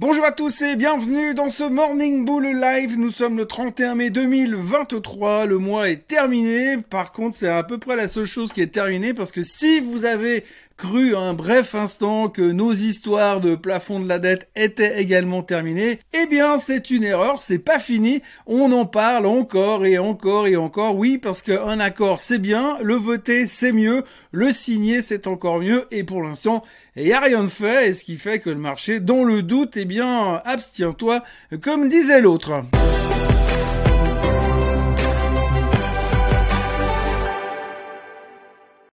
Bonjour à tous et bienvenue dans ce Morning Bull Live. Nous sommes le 31 mai 2023. Le mois est terminé. Par contre, c'est à peu près la seule chose qui est terminée parce que si vous avez cru un bref instant que nos histoires de plafond de la dette étaient également terminées, eh bien c'est une erreur, c'est pas fini, on en parle encore et encore et encore, oui parce qu'un accord c'est bien, le voter c'est mieux, le signer c'est encore mieux et pour l'instant il n'y a rien de fait et ce qui fait que le marché, dans le doute, eh bien abstiens-toi comme disait l'autre.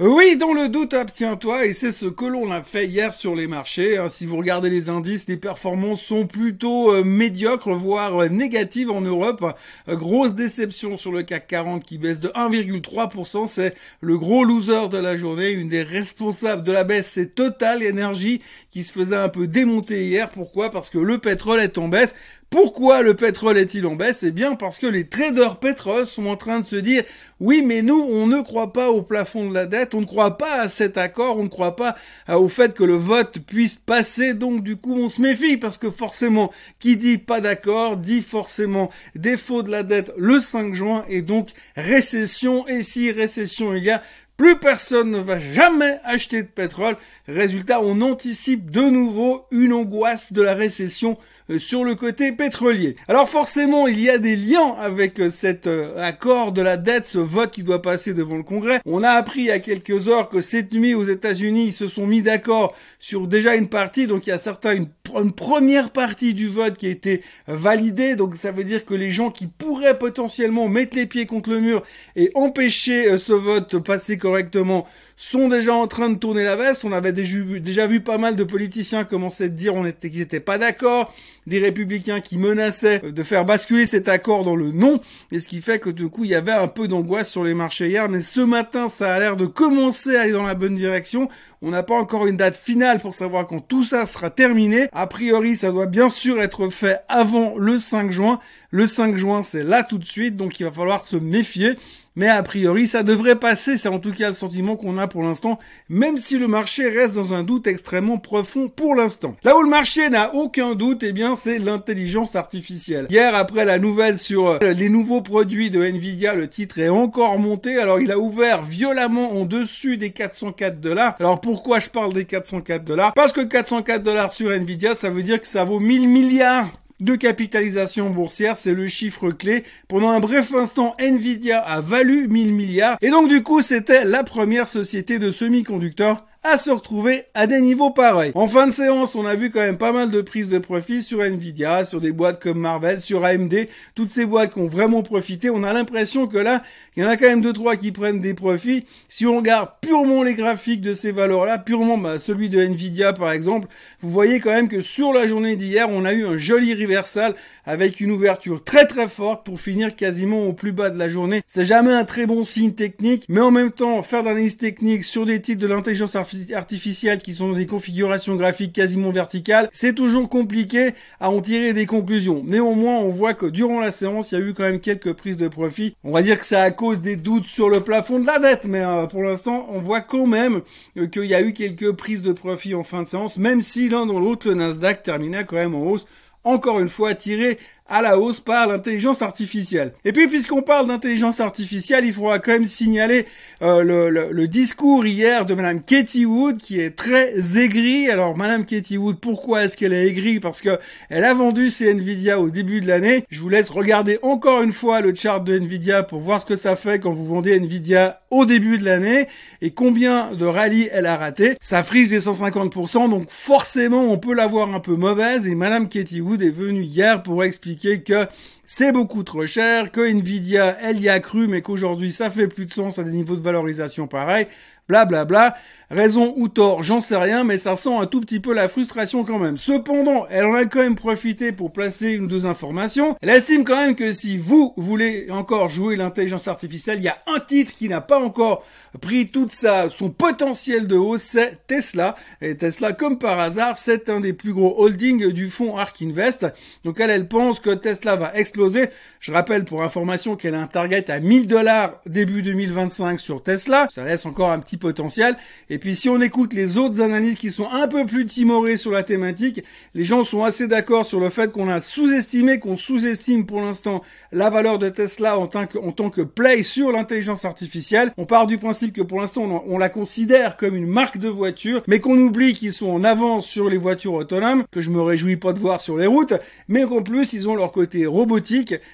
Oui, dans le doute, abstiens-toi, et c'est ce que l'on a fait hier sur les marchés. Hein. Si vous regardez les indices, les performances sont plutôt euh, médiocres, voire euh, négatives en Europe. Euh, grosse déception sur le CAC 40 qui baisse de 1,3%. C'est le gros loser de la journée. Une des responsables de la baisse, c'est Total Energy qui se faisait un peu démonter hier. Pourquoi? Parce que le pétrole est en baisse. Pourquoi le pétrole est-il en baisse? Eh bien parce que les traders pétrole sont en train de se dire oui mais nous on ne croit pas au plafond de la dette, on ne croit pas à cet accord, on ne croit pas euh, au fait que le vote puisse passer. Donc du coup on se méfie parce que forcément qui dit pas d'accord dit forcément défaut de la dette le 5 juin et donc récession. Et si récession il y a plus personne ne va jamais acheter de pétrole. Résultat, on anticipe de nouveau une angoisse de la récession sur le côté pétrolier. Alors forcément, il y a des liens avec euh, cet euh, accord de la dette, ce vote qui doit passer devant le Congrès. On a appris il y a quelques heures que cette nuit aux États-Unis, ils se sont mis d'accord sur déjà une partie, donc il y a certains une, première partie du vote qui a été validée, donc ça veut dire que les gens qui pourraient potentiellement mettre les pieds contre le mur et empêcher ce vote passer correctement sont déjà en train de tourner la veste. On avait déjà vu, pas mal de politiciens commencer à dire qu'ils n'étaient pas d'accord, des républicains qui menaçaient de faire basculer cet accord dans le non, et ce qui fait que du coup il y avait un peu d'angoisse sur les marchés hier, mais ce matin ça a l'air de commencer à aller dans la bonne direction. On n'a pas encore une date finale pour savoir quand tout ça sera terminé. A priori, ça doit bien sûr être fait avant le 5 juin. Le 5 juin, c'est là tout de suite, donc il va falloir se méfier. Mais a priori, ça devrait passer. C'est en tout cas le sentiment qu'on a pour l'instant, même si le marché reste dans un doute extrêmement profond pour l'instant. Là où le marché n'a aucun doute, eh bien, c'est l'intelligence artificielle. Hier, après la nouvelle sur euh, les nouveaux produits de Nvidia, le titre est encore monté. Alors, il a ouvert violemment en dessus des 404 dollars. Pourquoi je parle des 404 dollars. Parce que 404 dollars sur Nvidia, ça veut dire que ça vaut 1000 milliards de capitalisation boursière, c'est le chiffre clé. Pendant un bref instant, Nvidia a valu 1000 milliards. Et donc du coup, c'était la première société de semi-conducteurs à se retrouver à des niveaux pareils. En fin de séance, on a vu quand même pas mal de prises de profit sur Nvidia, sur des boîtes comme Marvel, sur AMD, toutes ces boîtes qui ont vraiment profité. On a l'impression que là, il y en a quand même deux trois qui prennent des profits. Si on regarde purement les graphiques de ces valeurs-là, purement bah, celui de Nvidia par exemple, vous voyez quand même que sur la journée d'hier, on a eu un joli reversal avec une ouverture très très forte pour finir quasiment au plus bas de la journée. C'est jamais un très bon signe technique, mais en même temps, faire d'analyse technique sur des titres de l'intelligence artificielle artificielles qui sont des configurations graphiques quasiment verticales, c'est toujours compliqué à en tirer des conclusions. Néanmoins, on voit que durant la séance, il y a eu quand même quelques prises de profit. On va dire que c'est à cause des doutes sur le plafond de la dette, mais euh, pour l'instant, on voit quand même euh, qu'il y a eu quelques prises de profit en fin de séance, même si l'un dans l'autre, le Nasdaq terminait quand même en hausse encore une fois tiré à la hausse par l'intelligence artificielle. Et puis puisqu'on parle d'intelligence artificielle, il faudra quand même signaler euh, le, discours hier de Madame Katie Wood qui est très aigrie. Alors Madame Katie Wood, pourquoi est-ce qu'elle est aigrie? Parce que elle a vendu ses Nvidia au début de l'année. Je vous laisse regarder encore une fois le chart de Nvidia pour voir ce que ça fait quand vous vendez Nvidia au début de l'année et combien de rallyes elle a raté. Ça frise les 150%, donc forcément on peut l'avoir un peu mauvaise et Madame Katie Wood est venue hier pour expliquer que c'est beaucoup trop cher, que Nvidia, elle y a cru, mais qu'aujourd'hui ça fait plus de sens à des niveaux de valorisation pareils, blablabla. Bla. Raison ou tort, j'en sais rien, mais ça sent un tout petit peu la frustration quand même. Cependant, elle en a quand même profité pour placer une ou deux informations. Elle estime quand même que si vous voulez encore jouer l'intelligence artificielle, il y a un titre qui n'a pas encore pris toute sa, son potentiel de hausse, c'est Tesla. Et Tesla, comme par hasard, c'est un des plus gros holdings du fonds Ark Invest. Donc elle, elle pense que Tesla va exploser d'exploser. Je rappelle pour information qu'elle a un target à 1000 dollars début 2025 sur Tesla. Ça laisse encore un petit potentiel. Et puis si on écoute les autres analyses qui sont un peu plus timorées sur la thématique, les gens sont assez d'accord sur le fait qu'on a sous-estimé, qu'on sous-estime pour l'instant la valeur de Tesla en tant que, en tant que play sur l'intelligence artificielle. On part du principe que pour l'instant on, on la considère comme une marque de voiture, mais qu'on oublie qu'ils sont en avance sur les voitures autonomes, que je me réjouis pas de voir sur les routes, mais qu'en plus ils ont leur côté robotique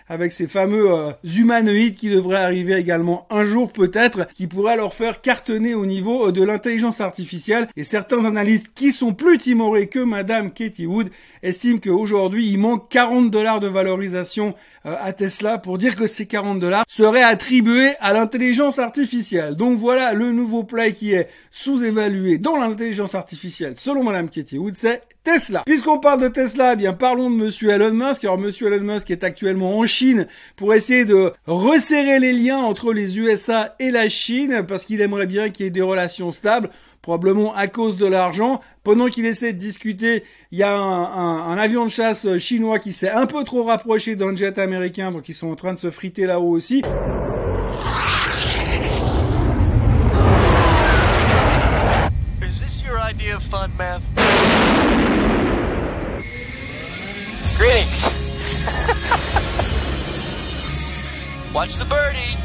avec ces fameux euh, humanoïdes qui devraient arriver également un jour peut-être, qui pourraient leur faire cartonner au niveau euh, de l'intelligence artificielle. Et certains analystes qui sont plus timorés que Madame Katie Wood estiment qu'aujourd'hui il manque 40 dollars de valorisation euh, à Tesla pour dire que ces 40 dollars seraient attribués à l'intelligence artificielle. Donc voilà le nouveau play qui est sous-évalué dans l'intelligence artificielle selon Madame Katie Wood, c'est Tesla. Puisqu'on parle de Tesla, eh bien parlons de monsieur Elon Musk. Alors monsieur Elon Musk est actuellement en Chine pour essayer de resserrer les liens entre les USA et la Chine parce qu'il aimerait bien qu'il y ait des relations stables probablement à cause de l'argent. Pendant qu'il essaie de discuter, il y a un, avion de chasse chinois qui s'est un peu trop rapproché d'un jet américain, donc ils sont en train de se friter là-haut aussi. Watch the birdie.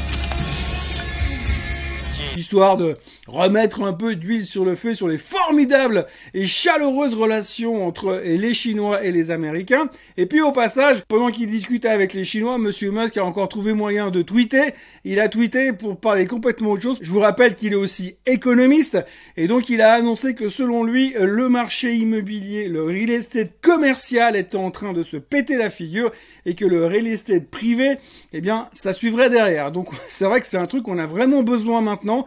Histoire de remettre un peu d'huile sur le feu sur les formidables et chaleureuses relations entre les Chinois et les Américains. Et puis au passage, pendant qu'il discutait avec les Chinois, Monsieur Musk a encore trouvé moyen de tweeter. Il a tweeté pour parler complètement autre chose. Je vous rappelle qu'il est aussi économiste et donc il a annoncé que selon lui, le marché immobilier, le real estate commercial était en train de se péter la figure et que le real estate privé, eh bien, ça suivrait derrière. Donc c'est vrai que c'est un truc qu'on a vraiment besoin maintenant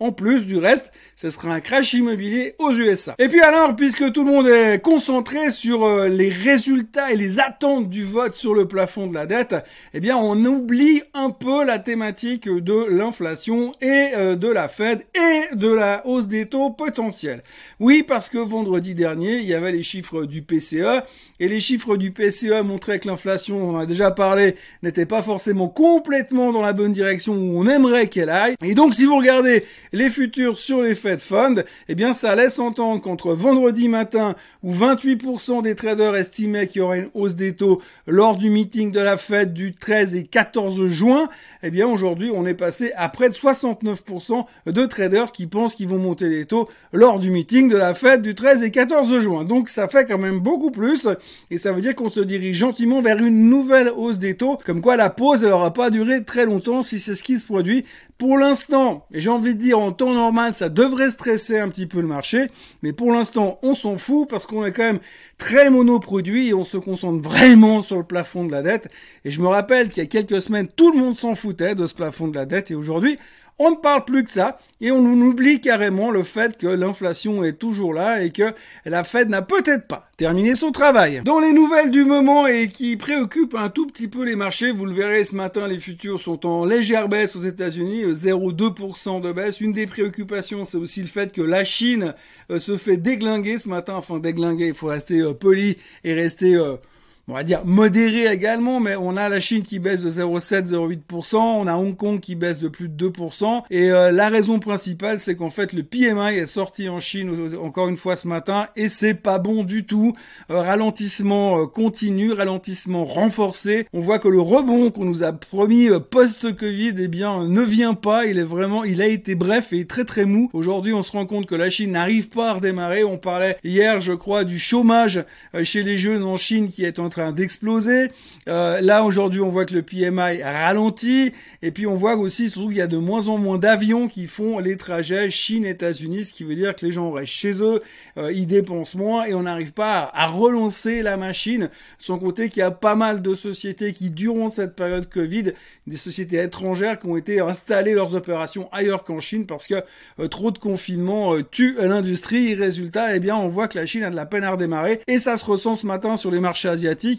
en plus du reste, ce sera un crash immobilier aux USA. Et puis alors, puisque tout le monde est concentré sur euh, les résultats et les attentes du vote sur le plafond de la dette, eh bien on oublie un peu la thématique de l'inflation et euh, de la Fed et de la hausse des taux potentiels. Oui, parce que vendredi dernier, il y avait les chiffres du PCE et les chiffres du PCE montraient que l'inflation, on en a déjà parlé, n'était pas forcément complètement dans la bonne direction où on aimerait qu'elle aille. Et donc si vous regardez les futurs sur les Fed Funds, eh bien ça laisse entendre qu'entre vendredi matin où 28% des traders estimaient qu'il y aurait une hausse des taux lors du meeting de la Fed du 13 et 14 juin, eh bien aujourd'hui on est passé à près de 69% de traders qui pensent qu'ils vont monter les taux lors du meeting de la Fed du 13 et 14 juin. Donc ça fait quand même beaucoup plus et ça veut dire qu'on se dirige gentiment vers une nouvelle hausse des taux, comme quoi la pause elle aura pas duré très longtemps si c'est ce qui se produit. Pour l'instant, et j'ai envie de dire en temps normal, ça devrait stresser un petit peu le marché, mais pour l'instant, on s'en fout parce qu'on est quand même très monoproduit et on se concentre vraiment sur le plafond de la dette. Et je me rappelle qu'il y a quelques semaines, tout le monde s'en foutait de ce plafond de la dette et aujourd'hui, on ne parle plus que ça et on oublie carrément le fait que l'inflation est toujours là et que la Fed n'a peut-être pas terminé son travail. Dans les nouvelles du moment et qui préoccupent un tout petit peu les marchés, vous le verrez ce matin, les futurs sont en légère baisse aux États-Unis, 0,2% de baisse. Une des préoccupations, c'est aussi le fait que la Chine euh, se fait déglinguer ce matin. Enfin, déglinguer, il faut rester euh, poli et rester euh, on va dire modéré également, mais on a la Chine qui baisse de 0,7, 0,8%, on a Hong Kong qui baisse de plus de 2%, et euh, la raison principale, c'est qu'en fait le PMI est sorti en Chine encore une fois ce matin, et c'est pas bon du tout. Euh, ralentissement euh, continu, ralentissement renforcé. On voit que le rebond qu'on nous a promis post-Covid, eh bien, ne vient pas. Il est vraiment, il a été bref et très très mou. Aujourd'hui, on se rend compte que la Chine n'arrive pas à redémarrer. On parlait hier, je crois, du chômage chez les jeunes en Chine qui est en train d'exploser. Euh, là aujourd'hui, on voit que le PMI ralentit et puis on voit aussi surtout qu'il y a de moins en moins d'avions qui font les trajets Chine-États-Unis, ce qui veut dire que les gens restent chez eux, euh, ils dépensent moins et on n'arrive pas à, relancer la machine. Sans compter qu'il y a pas mal de sociétés qui, durant cette période Covid, des sociétés étrangères qui ont été installées leurs opérations ailleurs qu'en Chine parce que euh, trop de confinement tue l'industrie. Résultat, eh bien, on voit que la Chine a de la peine à redémarrer et ça se ressent ce matin sur les marchés asiatiques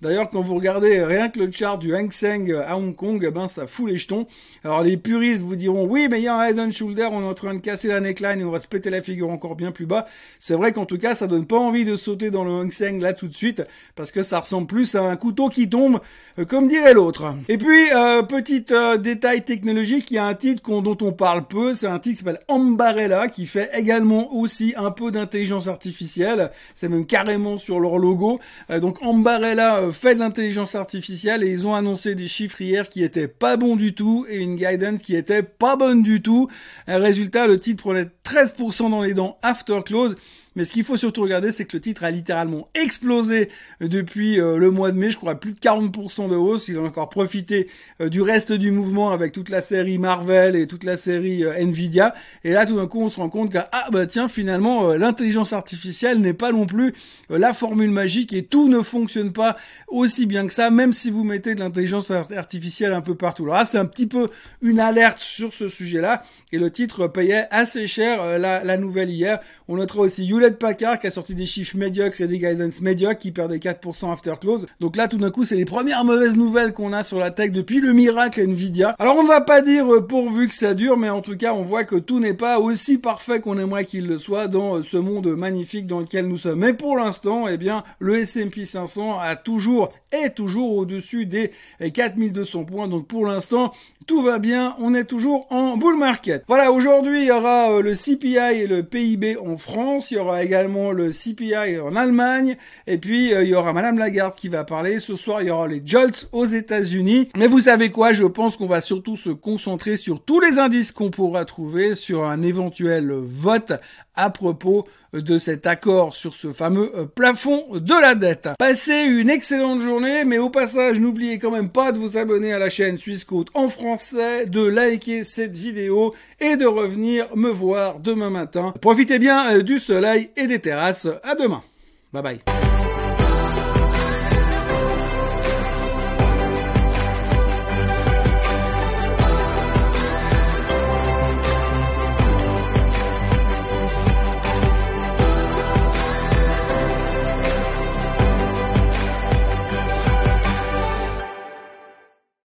D'ailleurs, quand vous regardez rien que le chart du Hang Seng à Hong Kong, eh ben ça fout les jetons. Alors les puristes vous diront oui, mais il y a un head and shoulder, on est en train de casser la neckline et on va se péter la figure encore bien plus bas. C'est vrai qu'en tout cas, ça donne pas envie de sauter dans le Hang Seng là tout de suite parce que ça ressemble plus à un couteau qui tombe, euh, comme dirait l'autre. Et puis euh, petit euh, détail technologique, il y a un titre dont on parle peu, c'est un titre qui s'appelle Ambarella qui fait également aussi un peu d'intelligence artificielle. C'est même carrément sur leur logo. donc Ambarella fait de l'intelligence artificielle et ils ont annoncé des chiffres hier qui étaient pas bons du tout et une guidance qui était pas bonne du tout. résultat, le titre prenait 13% dans les dents after close. Mais ce qu'il faut surtout regarder, c'est que le titre a littéralement explosé depuis euh, le mois de mai. Je crois plus de 40% de hausse. Il a encore profité euh, du reste du mouvement avec toute la série Marvel et toute la série euh, Nvidia. Et là, tout d'un coup, on se rend compte que ah bah tiens, finalement, l'intelligence artificielle n'est pas non plus la formule magique et tout ne fonctionne pas aussi bien que ça, même si vous mettez de l'intelligence artificielle un peu partout. Alors là, c'est un petit peu une alerte sur ce sujet-là. Et le titre payait assez cher la, la nouvelle hier. On notera aussi Hewlett Packard qui a sorti des chiffres médiocres et des guidance médiocres qui perdaient 4% after close. Donc là, tout d'un coup, c'est les premières mauvaises nouvelles qu'on a sur la tech depuis le miracle Nvidia. Alors on va pas dire euh, pourvu que ça dure, mais en tout cas, on voit que tout n'est pas aussi parfait qu'on aimerait qu'il le soit dans euh, ce monde magnifique dans lequel nous sommes. Mais pour l'instant, eh bien, le S&P 500 a toujours, est toujours au-dessus des 4200 points. Donc pour l'instant, tout va bien, on est toujours en bull market. Voilà, aujourd'hui, il y aura euh, le CPI et le PIB en France, il y aura également le CPI en Allemagne, et puis euh, il y aura Madame Lagarde qui va parler. Ce soir, il y aura les JOLTS aux États-Unis. Mais vous savez quoi Je pense qu'on va surtout se concentrer sur tous les indices qu'on pourra trouver sur un éventuel vote à propos de cet accord sur ce fameux euh, plafond de la dette. Passez une excellente journée, mais au passage, n'oubliez quand même pas de vous abonner à la chaîne Suisse Côte en de liker cette vidéo et de revenir me voir demain matin. Profitez bien euh, du soleil et des terrasses. À demain. Bye bye.